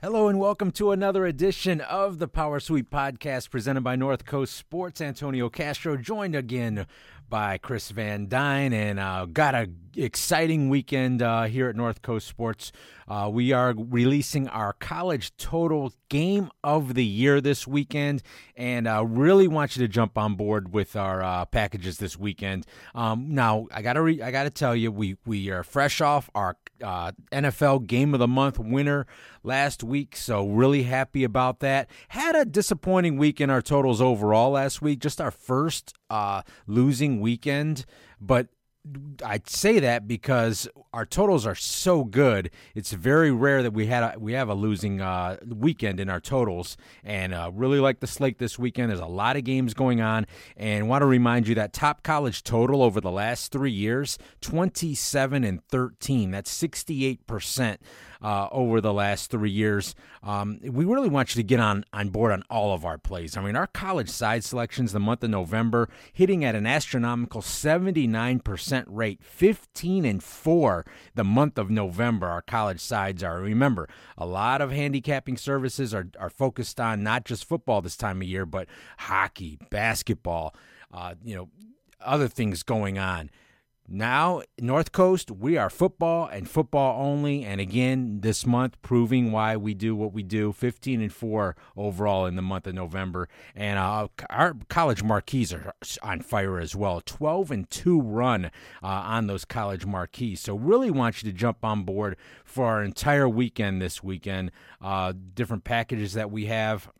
Hello and welcome to another edition of the Power Sweep podcast presented by North Coast Sports. Antonio Castro joined again by Chris Van Dine, and uh, got a exciting weekend uh, here at North Coast Sports. Uh, we are releasing our college total game of the year this weekend, and uh, really want you to jump on board with our uh, packages this weekend. Um, now, I gotta re- I gotta tell you, we we are fresh off our uh, NFL Game of the Month winner last week, so really happy about that. Had a disappointing week in our totals overall last week, just our first uh, losing weekend, but I say that because our totals are so good. It's very rare that we had a, we have a losing uh, weekend in our totals, and uh, really like the slate this weekend. There's a lot of games going on, and want to remind you that top college total over the last three years, 27 and 13. That's 68 percent uh, over the last three years. Um, we really want you to get on, on board on all of our plays. I mean, our college side selections the month of November hitting at an astronomical 79% rate, 15 and 4 the month of November. Our college sides are. Remember, a lot of handicapping services are, are focused on not just football this time of year, but hockey, basketball, uh, you know, other things going on. Now, North Coast, we are football and football only. And again, this month, proving why we do what we do 15 and 4 overall in the month of November. And uh, our college marquees are on fire as well 12 and 2 run uh, on those college marquees. So, really want you to jump on board for our entire weekend this weekend. Uh, different packages that we have.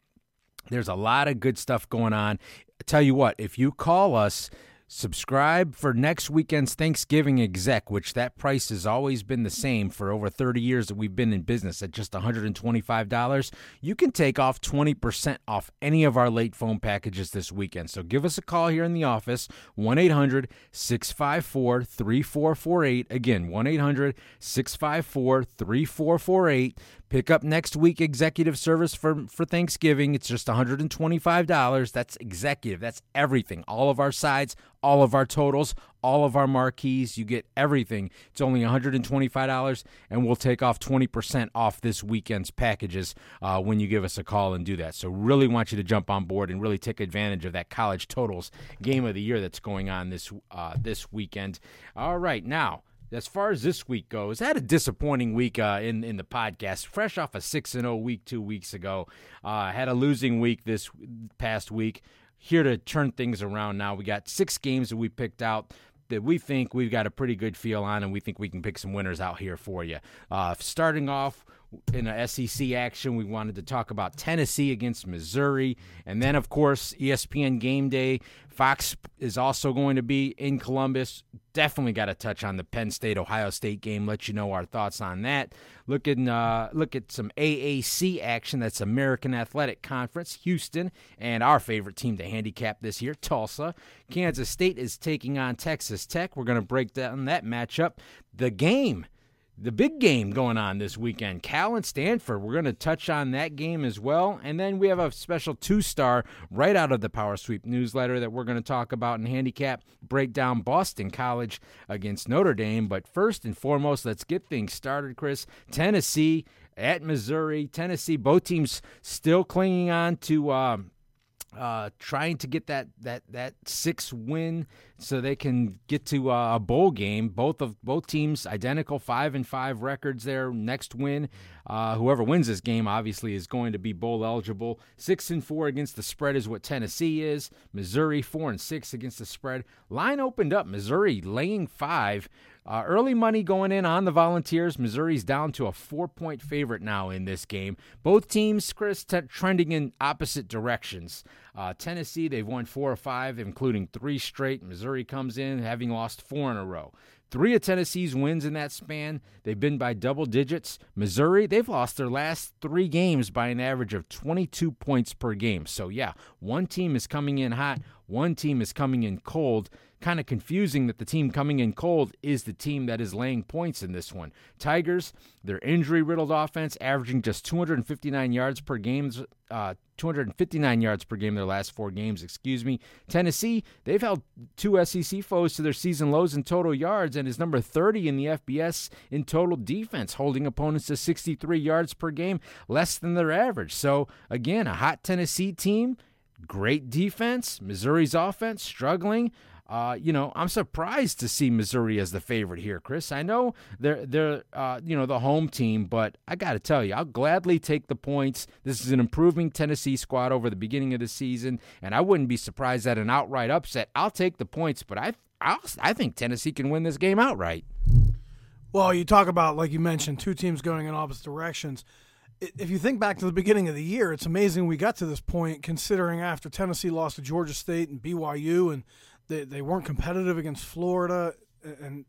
There's a lot of good stuff going on. I tell you what, if you call us, Subscribe for next weekend's Thanksgiving exec, which that price has always been the same for over 30 years that we've been in business at just $125. You can take off 20% off any of our late phone packages this weekend. So give us a call here in the office, 1 800 654 3448. Again, 1 800 654 3448. Pick up next week executive service for, for Thanksgiving. It's just $125. That's executive. That's everything. All of our sides, all of our totals, all of our marquees. You get everything. It's only $125, and we'll take off 20% off this weekend's packages uh, when you give us a call and do that. So, really want you to jump on board and really take advantage of that college totals game of the year that's going on this uh, this weekend. All right, now as far as this week goes, I had a disappointing week uh, in in the podcast. Fresh off a six and zero oh week two weeks ago, uh, had a losing week this past week. Here to turn things around now. We got six games that we picked out that we think we've got a pretty good feel on, and we think we can pick some winners out here for you. Uh, starting off in a SEC action, we wanted to talk about Tennessee against Missouri, and then of course ESPN Game Day. Fox is also going to be in Columbus. Definitely got to touch on the Penn State Ohio State game. Let you know our thoughts on that. Look at uh, look at some AAC action. That's American Athletic Conference. Houston and our favorite team to handicap this year, Tulsa. Kansas State is taking on Texas Tech. We're going to break down that matchup. The game the big game going on this weekend. Cal and Stanford. We're going to touch on that game as well. And then we have a special two star right out of the Power Sweep newsletter that we're going to talk about in handicap. breakdown Boston College against Notre Dame. But first and foremost, let's get things started, Chris. Tennessee at Missouri. Tennessee, both teams still clinging on to. Um, uh, trying to get that that that six win so they can get to uh, a bowl game. Both of both teams identical five and five records there. Next win, uh, whoever wins this game obviously is going to be bowl eligible. Six and four against the spread is what Tennessee is. Missouri four and six against the spread. Line opened up. Missouri laying five. Uh, early money going in on the Volunteers. Missouri's down to a four point favorite now in this game. Both teams, Chris, t- trending in opposite directions. Uh, Tennessee, they've won four or five, including three straight. Missouri comes in having lost four in a row. Three of Tennessee's wins in that span, they've been by double digits. Missouri, they've lost their last three games by an average of 22 points per game. So, yeah, one team is coming in hot, One team is coming in cold. Kind of confusing that the team coming in cold is the team that is laying points in this one. Tigers, their injury riddled offense, averaging just 259 yards per game, uh, 259 yards per game their last four games, excuse me. Tennessee, they've held two SEC foes to their season lows in total yards and is number 30 in the FBS in total defense, holding opponents to 63 yards per game, less than their average. So, again, a hot Tennessee team, great defense. Missouri's offense struggling. Uh, you know, I'm surprised to see Missouri as the favorite here, Chris. I know they're they're uh, you know the home team, but I got to tell you, I'll gladly take the points. This is an improving Tennessee squad over the beginning of the season, and I wouldn't be surprised at an outright upset. I'll take the points, but I I'll, I think Tennessee can win this game outright. Well, you talk about like you mentioned, two teams going in opposite directions if you think back to the beginning of the year, it's amazing we got to this point, considering after Tennessee lost to Georgia State and BYU, and they, they weren't competitive against Florida, and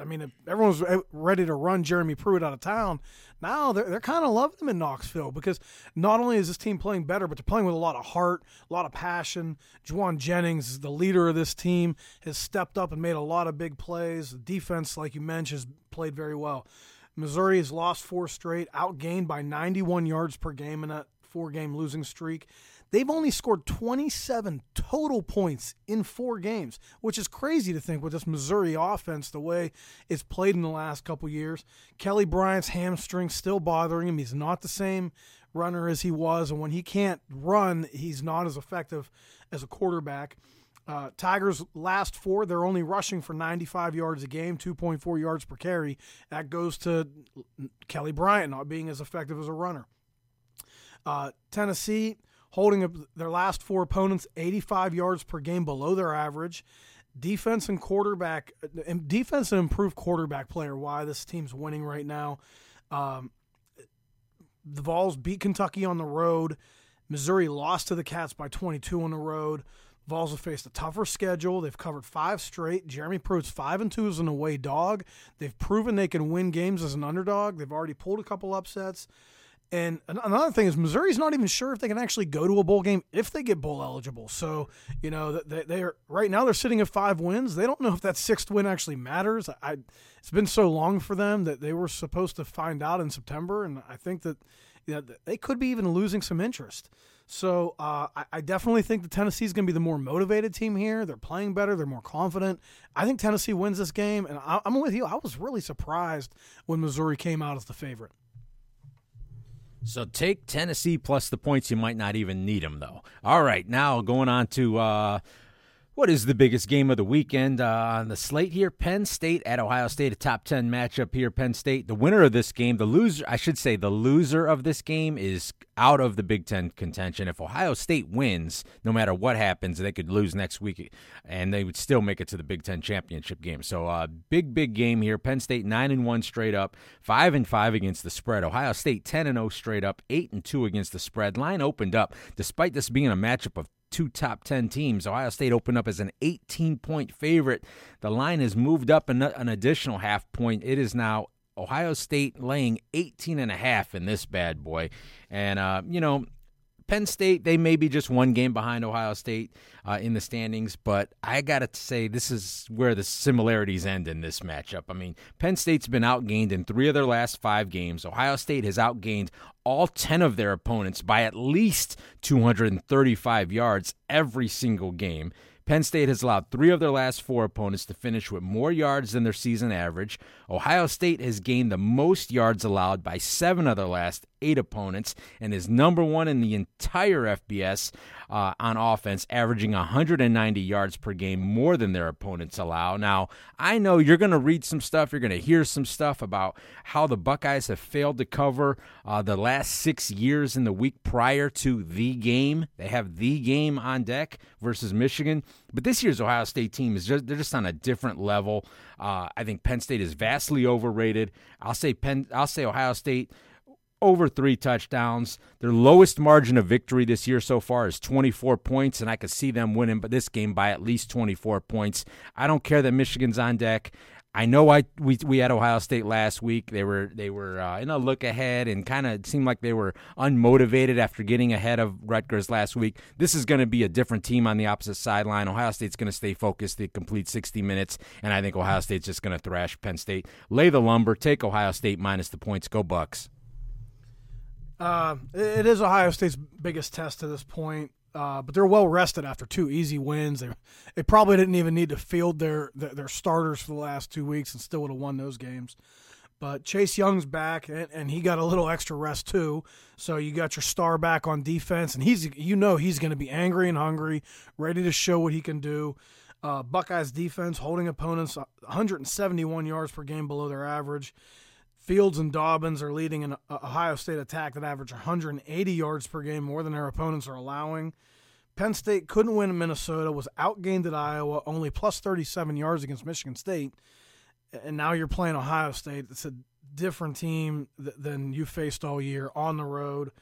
I mean everyone was ready to run Jeremy Pruitt out of town. Now they're they're kind of loving him in Knoxville because not only is this team playing better, but they're playing with a lot of heart, a lot of passion. Jauan Jennings, the leader of this team, has stepped up and made a lot of big plays. The defense, like you mentioned, has played very well. Missouri has lost four straight, outgained by 91 yards per game in that four game losing streak. They've only scored 27 total points in four games, which is crazy to think with this Missouri offense, the way it's played in the last couple years. Kelly Bryant's hamstring still bothering him. He's not the same runner as he was, and when he can't run, he's not as effective as a quarterback. Uh, Tigers last four, they're only rushing for 95 yards a game, 2.4 yards per carry. That goes to Kelly Bryant not being as effective as a runner. Uh, Tennessee, holding up their last four opponents 85 yards per game below their average. Defense and quarterback, defense and improved quarterback player. Why this team's winning right now? Um, the Vols beat Kentucky on the road. Missouri lost to the Cats by 22 on the road. Vols have faced a tougher schedule. They've covered five straight. Jeremy Pruitt's five and two as an away dog. They've proven they can win games as an underdog. They've already pulled a couple upsets. And another thing is Missouri's not even sure if they can actually go to a bowl game if they get bowl eligible. So you know they they are right now they're sitting at five wins. They don't know if that sixth win actually matters. I it's been so long for them that they were supposed to find out in September, and I think that you know, they could be even losing some interest. So uh, I, I, definitely think the Tennessee is going to be the more motivated team here. They're playing better. They're more confident. I think Tennessee wins this game, and I, I'm with you. I was really surprised when Missouri came out as the favorite. So take Tennessee plus the points. You might not even need them, though. All right, now going on to uh, what is the biggest game of the weekend uh, on the slate here? Penn State at Ohio State, a top 10 matchup here. Penn State, the winner of this game, the loser, I should say, the loser of this game is out of the Big Ten contention. If Ohio State wins, no matter what happens, they could lose next week and they would still make it to the Big Ten championship game. So, uh, big, big game here. Penn State 9 and 1 straight up, 5 and 5 against the spread. Ohio State 10 and 0 straight up, 8 and 2 against the spread. Line opened up, despite this being a matchup of two top 10 teams. Ohio State opened up as an 18 point favorite. The line has moved up an, an additional half point. It is now Ohio State laying 18 and a half in this bad boy. And, uh, you know, Penn State, they may be just one game behind Ohio State uh, in the standings, but I got to say, this is where the similarities end in this matchup. I mean, Penn State's been outgained in three of their last five games. Ohio State has outgained all 10 of their opponents by at least 235 yards every single game. Penn State has allowed three of their last four opponents to finish with more yards than their season average. Ohio State has gained the most yards allowed by seven of their last eight opponents and is number one in the entire FBS uh, on offense, averaging 190 yards per game more than their opponents allow. Now, I know you're going to read some stuff, you're going to hear some stuff about how the Buckeyes have failed to cover uh, the last six years in the week prior to the game. They have the game on deck versus Michigan. But this year's Ohio State team is just they're just on a different level. Uh, I think Penn State is vastly overrated. I'll say Penn I'll say Ohio State over three touchdowns. Their lowest margin of victory this year so far is 24 points, and I could see them winning but this game by at least 24 points. I don't care that Michigan's on deck. I know I we we had Ohio State last week. They were they were uh, in a look ahead and kind of seemed like they were unmotivated after getting ahead of Rutgers last week. This is going to be a different team on the opposite sideline. Ohio State's going to stay focused the complete 60 minutes, and I think Ohio State's just going to thrash Penn State. Lay the lumber, take Ohio State minus the points. Go Bucks. Uh, it is Ohio State's biggest test to this point. Uh, but they're well rested after two easy wins. They they probably didn't even need to field their, their, starters for the last two weeks and still would have won those games. But Chase Young's back and, and he got a little extra rest too. So you got your star back on defense and he's you know he's going to be angry and hungry, ready to show what he can do. Uh, Buckeyes defense holding opponents 171 yards per game below their average. Fields and Dobbins are leading an Ohio State attack that average 180 yards per game, more than their opponents are allowing. Penn State couldn't win in Minnesota, was outgained at Iowa, only plus 37 yards against Michigan State. And now you're playing Ohio State. It's a different team than you faced all year on the road.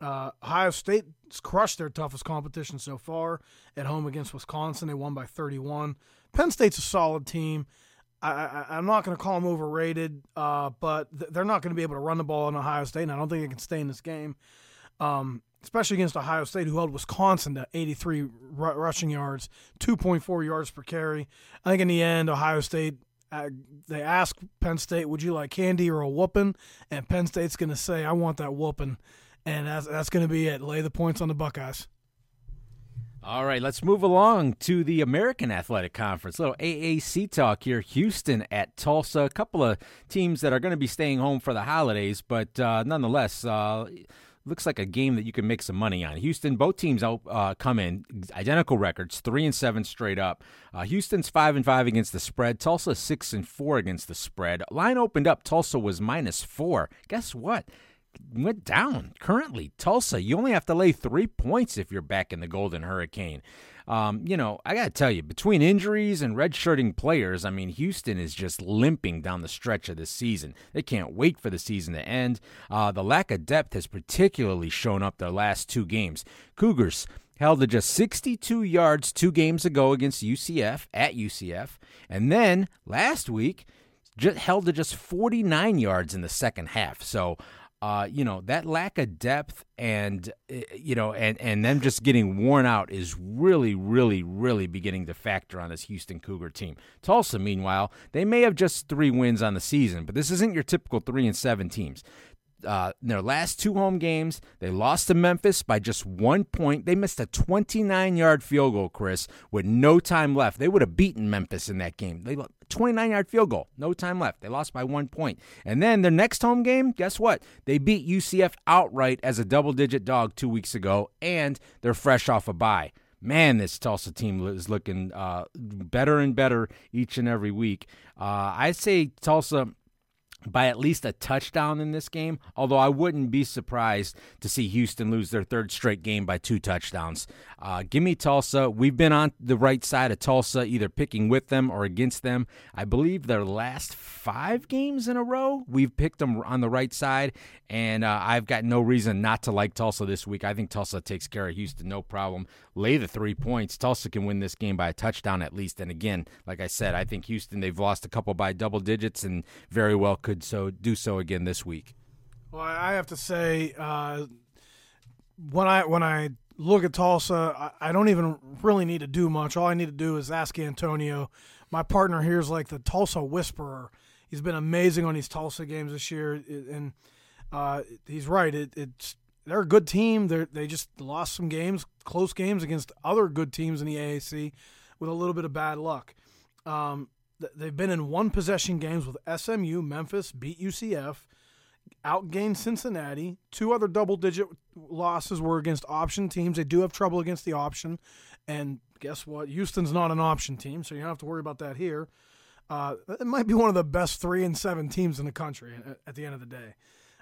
Uh, Ohio State's crushed their toughest competition so far at home against Wisconsin. They won by 31. Penn State's a solid team. I, am not going to call them overrated, uh, but th- they're not going to be able to run the ball in Ohio State, and I don't think they can stay in this game, um, especially against Ohio State, who held Wisconsin to 83 r- rushing yards, 2.4 yards per carry. I think in the end, Ohio State, uh, they ask Penn State, would you like candy or a whooping? And Penn State's going to say, I want that whooping. And that's, that's going to be it. Lay the points on the Buckeyes. All right, let's move along to the American Athletic Conference. A little AAC talk here. Houston at Tulsa. A couple of teams that are going to be staying home for the holidays, but uh, nonetheless, uh, looks like a game that you can make some money on. Houston, both teams uh, come in identical records, three and seven straight up. Uh, Houston's five and five against the spread. Tulsa six and four against the spread. Line opened up. Tulsa was minus four. Guess what? Went down currently. Tulsa, you only have to lay three points if you're back in the Golden Hurricane. Um, you know, I got to tell you, between injuries and redshirting players, I mean, Houston is just limping down the stretch of this season. They can't wait for the season to end. Uh, the lack of depth has particularly shown up their last two games. Cougars held to just 62 yards two games ago against UCF at UCF, and then last week just held to just 49 yards in the second half. So uh, you know that lack of depth and eh, you know and and them just getting worn out is really really really beginning to factor on this Houston Cougar team. Tulsa meanwhile, they may have just 3 wins on the season, but this isn't your typical 3 and 7 teams. Uh, in their last two home games, they lost to Memphis by just one point. They missed a 29 yard field goal, Chris, with no time left. They would have beaten Memphis in that game. They 29 yard field goal. No time left. They lost by one point. And then their next home game, guess what? They beat UCF outright as a double digit dog two weeks ago, and they're fresh off a bye. Man, this Tulsa team is looking uh, better and better each and every week. Uh, I say Tulsa by at least a touchdown in this game, although I wouldn't be surprised to see Houston lose their third straight game by two touchdowns. Uh, give me Tulsa. We've been on the right side of Tulsa, either picking with them or against them. I believe their last five games in a row, we've picked them on the right side, and uh, I've got no reason not to like Tulsa this week. I think Tulsa takes care of Houston, no problem. Lay the three points. Tulsa can win this game by a touchdown at least. And again, like I said, I think Houston, they've lost a couple by double digits and very well could so do so again this week. Well, I have to say, uh, when I when I look at Tulsa, I, I, don't even really need to do much. All I need to do is ask Antonio. My partner here is like the Tulsa whisperer. He's been amazing on these Tulsa games this year, and uh, he's right. It, it's they're a good team. They they just lost some games, close games against other good teams in the AAC, with a little bit of bad luck. Um, they've been in one possession games with SMU, Memphis beat UCF outgained Cincinnati. Two other double digit losses were against option teams. They do have trouble against the option. And guess what? Houston's not an option team, so you don't have to worry about that here. Uh, it might be one of the best three and seven teams in the country at, the end of the day.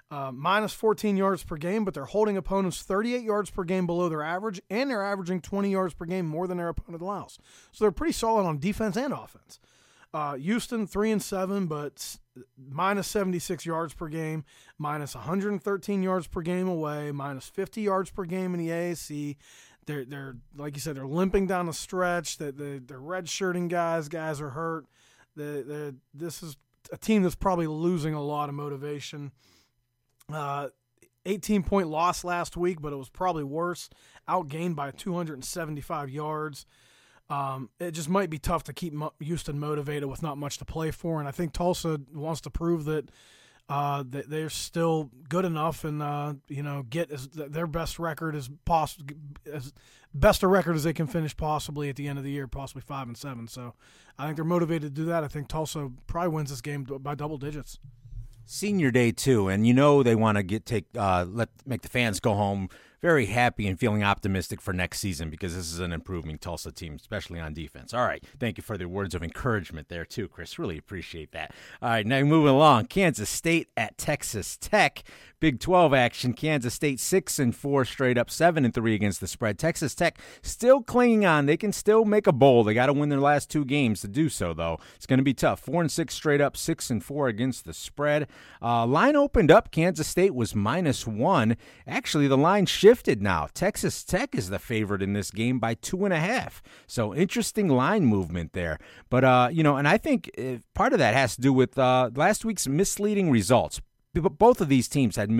Uh, minus 14 yards per game, but they're holding opponents 38 yards per game below their average, and they're averaging 20 yards per game more than their opponent allows. So they're pretty solid on defense and offense. Uh, Houston three and seven, but minus 76 yards per game, minus 113 yards per game away, minus 50 yards per game in the AAC. They're they're like you said, they're limping down the stretch. That they're, they're red shirting guys. Guys are hurt. The, the, this is a team that's probably losing a lot of motivation. Uh, 18 point loss last week, but it was probably worse. Outgained by 275 yards. Um, it just might be tough to keep Houston motivated with not much to play for, and I think Tulsa wants to prove that uh, that they're still good enough and uh, you know get as, their best record as possible, as best a record as they can finish possibly at the end of the year, possibly five and seven. So I think they're motivated to do that. I think Tulsa probably wins this game by double digits. Senior day too, and you know they want to get take uh, let make the fans go home very happy and feeling optimistic for next season because this is an improving Tulsa team, especially on defense. All right. Thank you for the words of encouragement there, too, Chris. Really appreciate that. All right. Now moving along. Kansas State at Texas Tech. Big 12 action. Kansas State 6 and 4 straight up, 7 and 3 against the spread. Texas Tech still clinging on. They can still make a bowl. They got to win their last two games to do so, though. It's going to be tough. 4 and 6 straight up, 6 and 4 against the spread. Uh, line opened up. Kansas State was minus 1. Actually, the line shifted shifted now. Texas Tech is the favorite in this game by two and a half. So interesting line movement there. But uh, you know, and I think uh, part of that has to do with uh, last week's misleading results both of these teams had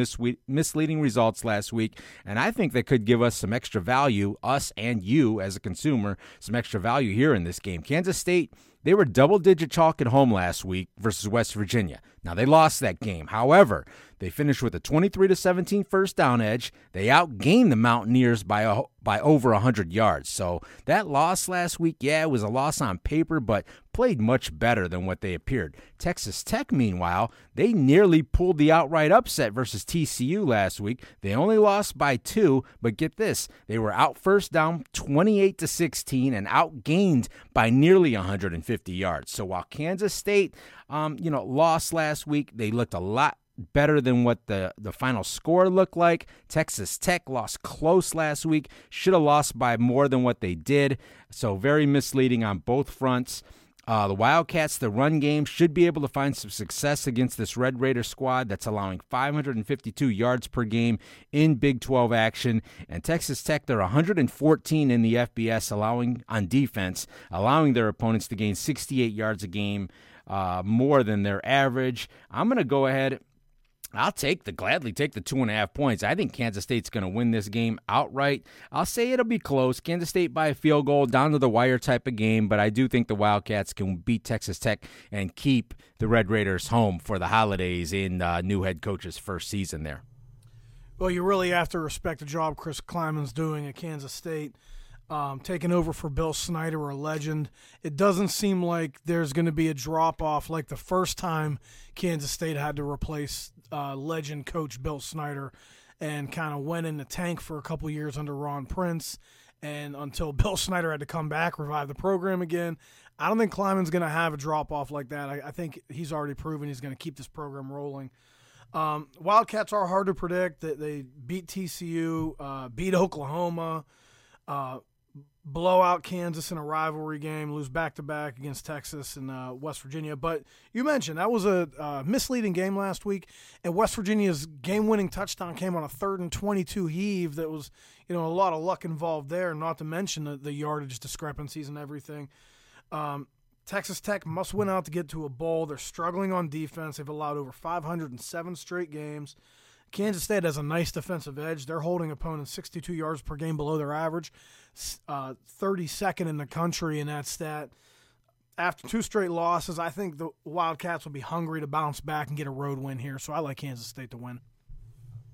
misleading results last week, and I think that could give us some extra value, us and you as a consumer, some extra value here in this game. Kansas State, they were double digit chalk at home last week versus West Virginia. Now they lost that game. However, they finished with a 23 to 17 first down edge. They outgained the Mountaineers by a, by over 100 yards. So that loss last week, yeah, it was a loss on paper, but played much better than what they appeared. Texas Tech, meanwhile, they nearly pulled the outright upset versus TCU last week. They only lost by 2, but get this, they were out first down 28 to 16 and outgained by nearly 150 yards. So while Kansas State um, you know, lost last week. They looked a lot better than what the, the final score looked like. Texas Tech lost close last week, should have lost by more than what they did. So, very misleading on both fronts. Uh, the Wildcats, the run game, should be able to find some success against this Red Raider squad that's allowing 552 yards per game in Big 12 action. And Texas Tech, they're 114 in the FBS, allowing on defense, allowing their opponents to gain 68 yards a game uh, more than their average. I'm going to go ahead. I'll take the gladly take the two and a half points. I think Kansas State's going to win this game outright. I'll say it'll be close. Kansas State by a field goal, down to the wire type of game, but I do think the Wildcats can beat Texas Tech and keep the Red Raiders home for the holidays in uh, new head coach's first season there. Well, you really have to respect the job Chris Klieman's doing at Kansas State um, taking over for Bill Snyder, a legend. It doesn't seem like there's going to be a drop off like the first time Kansas State had to replace uh, legend coach Bill Snyder and kind of went in the tank for a couple years under Ron Prince. And until Bill Snyder had to come back, revive the program again. I don't think Klieman's going to have a drop off like that. I, I, think he's already proven he's going to keep this program rolling. Um, Wildcats are hard to predict. They, they beat TCU, uh, beat Oklahoma, uh, blow out Kansas in a rivalry game, lose back to back against Texas and uh, West Virginia. But you mentioned that was a uh, misleading game last week, and West Virginia's game winning touchdown came on a third and 22 heave that was, you know, a lot of luck involved there, not to mention the, the yardage discrepancies and everything. Um, Texas Tech must win out to get to a bowl. They're struggling on defense. They've allowed over 507 straight games. Kansas State has a nice defensive edge. They're holding opponents 62 yards per game below their average, uh, 32nd in the country in that stat. After two straight losses, I think the Wildcats will be hungry to bounce back and get a road win here. So I like Kansas State to win.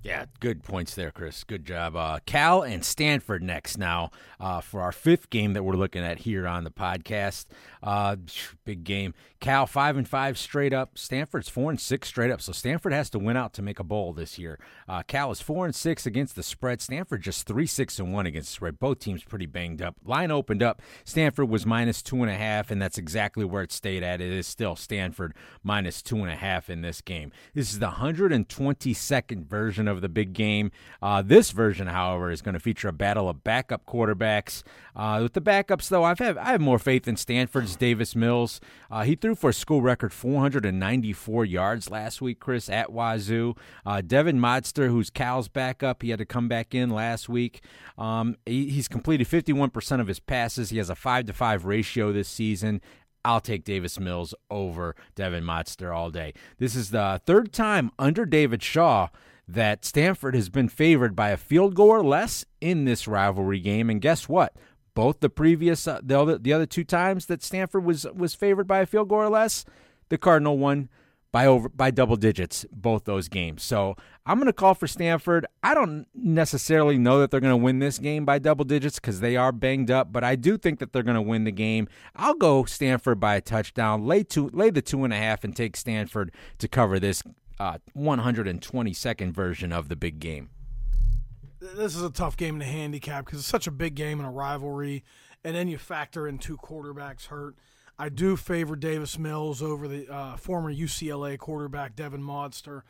Yeah, good points there, Chris. Good job. Uh, Cal and Stanford next now uh, for our fifth game that we're looking at here on the podcast. Uh, big game. Cal five and five straight up. Stanford's four and six straight up. So Stanford has to win out to make a bowl this year. Uh, Cal is four and six against the spread. Stanford just three six and one against the spread. Both teams pretty banged up. Line opened up. Stanford was minus two and a half, and that's exactly where it stayed at. It is still Stanford minus two and a half in this game. This is the 122nd version of the big game. Uh, this version, however, is going to feature a battle of backup quarterbacks. Uh, with the backups, though, I've have, I have more faith in Stanford's Davis Mills. Uh, he threw for a school record 494 yards last week, Chris, at Wazoo. Uh, Devin Modster, who's Cal's backup, he had to come back in last week. Um, he, he's completed 51% of his passes. He has a 5 to 5 ratio this season I'll take Davis Mills over Devin Modster all day. This is the third time under David Shaw that Stanford has been favored by a field goal or less in this rivalry game. And guess what? Both the previous uh, the other the other two times that Stanford was was favored by a field goal or less, the Cardinal won by over by double digits both those games. So I'm going to call for Stanford. I don't necessarily know that they're going to win this game by double digits because they are banged up, but I do think that they're going to win the game. I'll go Stanford by a touchdown. Lay two, lay the two and a half, and take Stanford to cover this uh, 122nd version of the big game. This is a tough game to handicap because it's such a big game and a rivalry, and then you factor in two quarterbacks hurt. I do favor Davis Mills over the uh, former UCLA quarterback Devin Modster.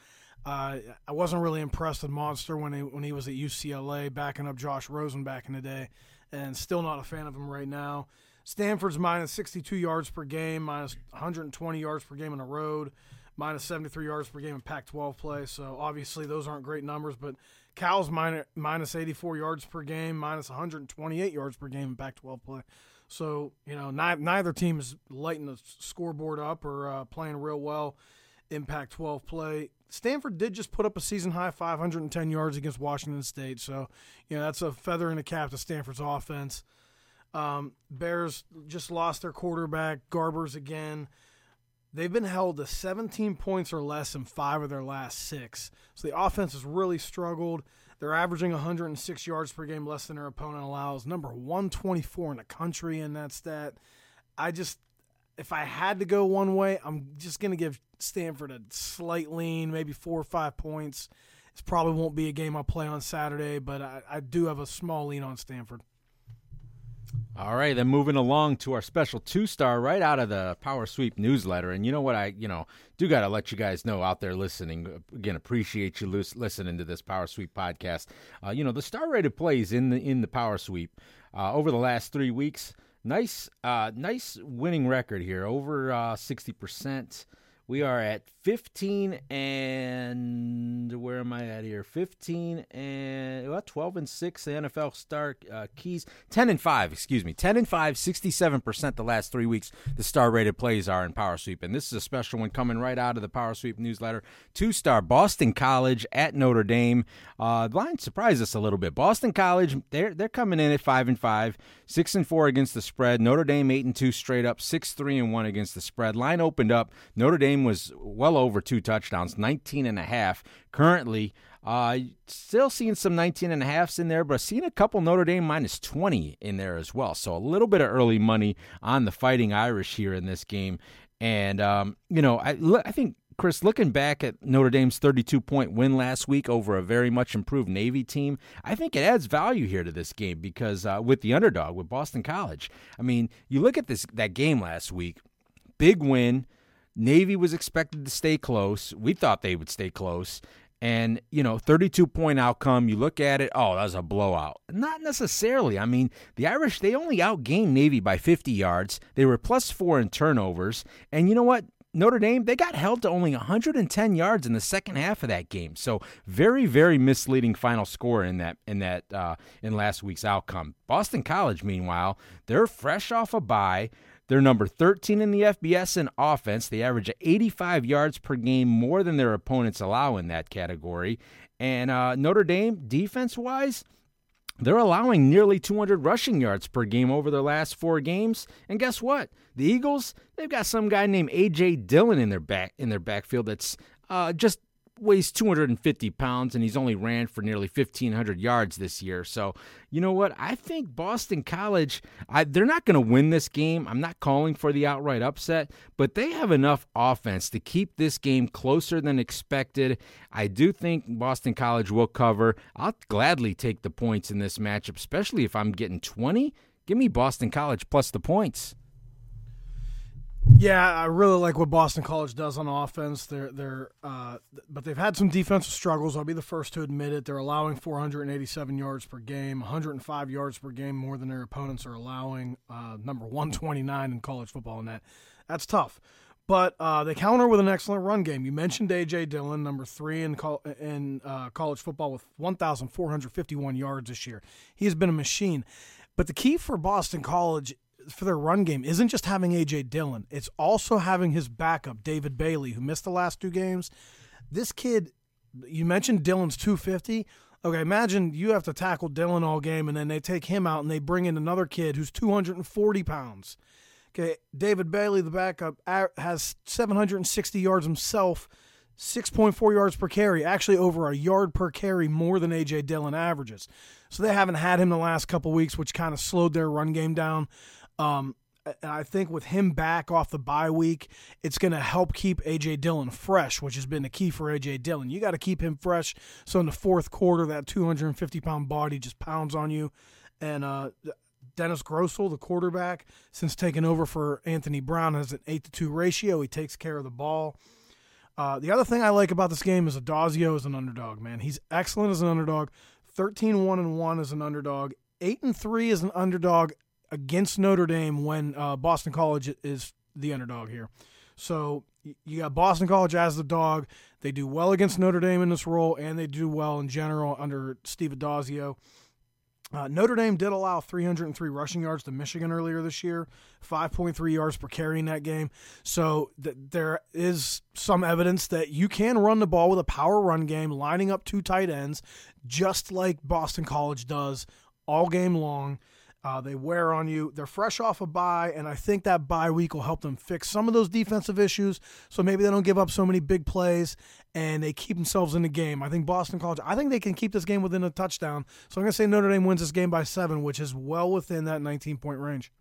Uh, I wasn't really impressed with Modster when he when he was at UCLA, backing up Josh Rosen back in the day, and still not a fan of him right now. Stanford's minus 62 yards per game, minus 120 yards per game on the road, minus 73 yards per game in Pac-12 play. So obviously those aren't great numbers, but Cal's minus, minus 84 yards per game, minus 128 yards per game in Pac-12 play. So you know, ni- neither team is lighting the scoreboard up or uh, playing real well. In Pac-12 play. Stanford did just put up a season high 510 yards against Washington State, so you know that's a feather in the cap to Stanford's offense. Um, Bears just lost their quarterback Garbers again. They've been held to 17 points or less in five of their last six, so the offense has really struggled. They're averaging 106 yards per game less than their opponent allows. Number 124 in the country in that stat. I just, if I had to go one way, I'm just going to give Stanford a slight lean, maybe four or five points. It probably won't be a game I'll play on Saturday, but I, I do have a small lean on Stanford. All right, then moving along to our special two star right out of the Power Sweep newsletter. And you know what? I, you know, do got to let you guys know out there listening. Again, appreciate you listening to this Power Sweep podcast. Uh, you know, the star rated plays in the in the Power Sweep uh, over the last three weeks. Nice, uh, nice winning record here, over uh, sixty percent. We are at 15 and where am I at here? 15 and well, 12 and 6 the NFL star uh, keys 10 and 5, excuse me. 10 and 5, 67% the last 3 weeks the star rated plays are in Power Sweep and this is a special one coming right out of the Power Sweep newsletter. Two-star Boston College at Notre Dame. Uh, the line surprised us a little bit. Boston College, they're they're coming in at 5 and 5, 6 and 4 against the spread. Notre Dame 8 and 2 straight up, 6-3 and 1 against the spread. Line opened up. Notre Dame was well over two touchdowns, 19 and a half. Currently, uh, still seeing some 19 and a halfs in there, but seeing a couple Notre Dame minus 20 in there as well. So a little bit of early money on the Fighting Irish here in this game. And, um, you know, I, I think Chris, looking back at Notre Dame's 32 point win last week over a very much improved Navy team, I think it adds value here to this game because uh, with the underdog, with Boston College, I mean, you look at this that game last week, big win. Navy was expected to stay close. We thought they would stay close. And, you know, 32 point outcome, you look at it, oh, that was a blowout. Not necessarily. I mean, the Irish, they only outgained Navy by 50 yards. They were plus four in turnovers. And you know what? Notre Dame, they got held to only 110 yards in the second half of that game. So very, very misleading final score in that in that uh, in last week's outcome. Boston College, meanwhile, they're fresh off a bye. They're number 13 in the FBS in offense. They average 85 yards per game more than their opponents allow in that category. And uh, Notre Dame, defense wise, they're allowing nearly 200 rushing yards per game over their last four games. And guess what? The Eagles, they've got some guy named A.J. Dillon in their back in their backfield that's uh, just weighs 250 pounds and he's only ran for nearly 1,500 yards this year. So, you know what? I think Boston College, I, they're not going to win this game. I'm not calling for the outright upset, but they have enough offense to keep this game closer than expected. I do think Boston College will cover. I'll gladly take the points in this matchup, especially if I'm getting 20. Give me Boston College plus the points. Yeah, I really like what Boston College does on offense. They're they're uh, but they've had some defensive struggles. I'll be the first to admit it. They're allowing 487 yards per game, 105 yards per game more than their opponents are allowing. Uh, number 129 in college football, and that that's tough. But uh, they counter with an excellent run game. You mentioned AJ Dillon, number three in col- in uh, college football with 1,451 yards this year. He has been a machine. But the key for Boston College for their run game isn't just having AJ Dillon; it's also having his backup David Bailey, who missed the last two games. This kid, you mentioned Dillon's 250. Okay, imagine you have to tackle Dillon all game, and then they take him out and they bring in another kid who's 240 pounds. Okay, David Bailey, the backup, has 760 yards himself, 6.4 yards per carry, actually over a yard per carry more than AJ Dillon averages. So they haven't had him the last couple weeks, which kind of slowed their run game down. Um, and I think with him back off the bye week, it's going to help keep AJ Dillon fresh, which has been the key for AJ Dillon. You got to keep him fresh. So in the fourth quarter, that 250 pound body just pounds on you. And uh, Dennis Grosel, the quarterback, since taking over for Anthony Brown, has an 8 to 2 ratio. He takes care of the ball. Uh, the other thing I like about this game is Addazio is an underdog, man. He's excellent as an underdog. 13 1 and 1 as an underdog. 8 and 3 as an underdog against Notre Dame when uh, Boston College is the underdog here. So you got Boston College as the dog. They do well against Notre Dame in this role, and they do well in general under Steve Addazio. Uh, Notre Dame did allow 303 rushing yards to Michigan earlier this year, 5.3 yards per carry in that game. So th- there is some evidence that you can run the ball with a power run game, lining up two tight ends, just like Boston College does all game long. Uh, they wear on you. They're fresh off a bye, and I think that bye week will help them fix some of those defensive issues. So maybe they don't give up so many big plays, and they keep themselves in the game. I think Boston College. I think they can keep this game within a touchdown. So I'm going to say Notre Dame wins this game by seven, which is well within that 19 point range.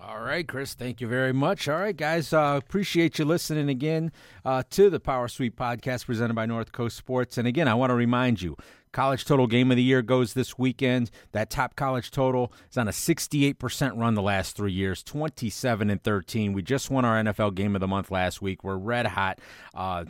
All right, Chris, thank you very much. All right, guys, uh, appreciate you listening again uh, to the Power Sweep podcast presented by North Coast Sports. And again, I want to remind you College total game of the year goes this weekend. That top college total is on a 68% run the last three years, 27 and 13. We just won our NFL game of the month last week. We're red hot. Uh,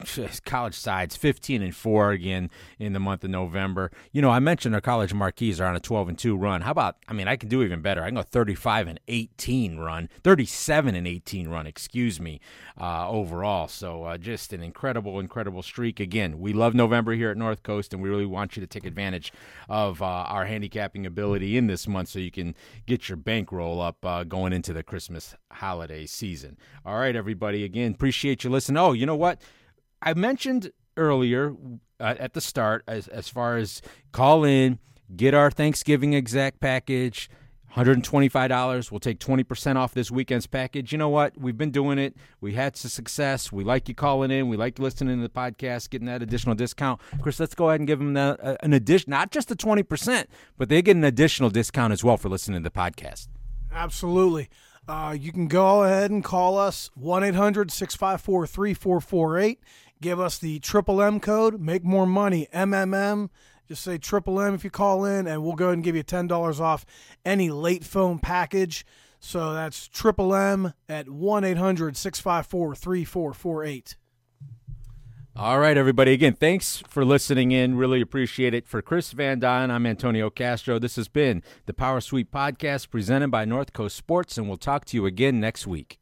college sides 15 and 4 again in the month of November. You know, I mentioned our college marquees are on a 12 and 2 run. How about, I mean, I can do even better. I can go 35 and 18 run, 37 and 18 run, excuse me, uh, overall. So uh, just an incredible, incredible streak. Again, we love November here at North Coast, and we really want you to take advantage of uh, our handicapping ability in this month so you can get your bankroll up uh, going into the Christmas holiday season. All right, everybody. Again, appreciate you listening. Oh, you know what? I mentioned earlier uh, at the start as as far as call in, get our Thanksgiving exact package $125. We'll take 20% off this weekend's package. You know what? We've been doing it. We had some success. We like you calling in. We like you listening to the podcast, getting that additional discount. Chris, let's go ahead and give them the, uh, an addition, not just the 20%, but they get an additional discount as well for listening to the podcast. Absolutely. Uh, you can go ahead and call us 1 800 654 3448. Give us the triple M code, make more money, MMM. Just say Triple M if you call in, and we'll go ahead and give you $10 off any late phone package. So that's Triple M at 1 800 654 3448. All right, everybody. Again, thanks for listening in. Really appreciate it. For Chris Van Dine, I'm Antonio Castro. This has been the Power Sweep Podcast presented by North Coast Sports, and we'll talk to you again next week.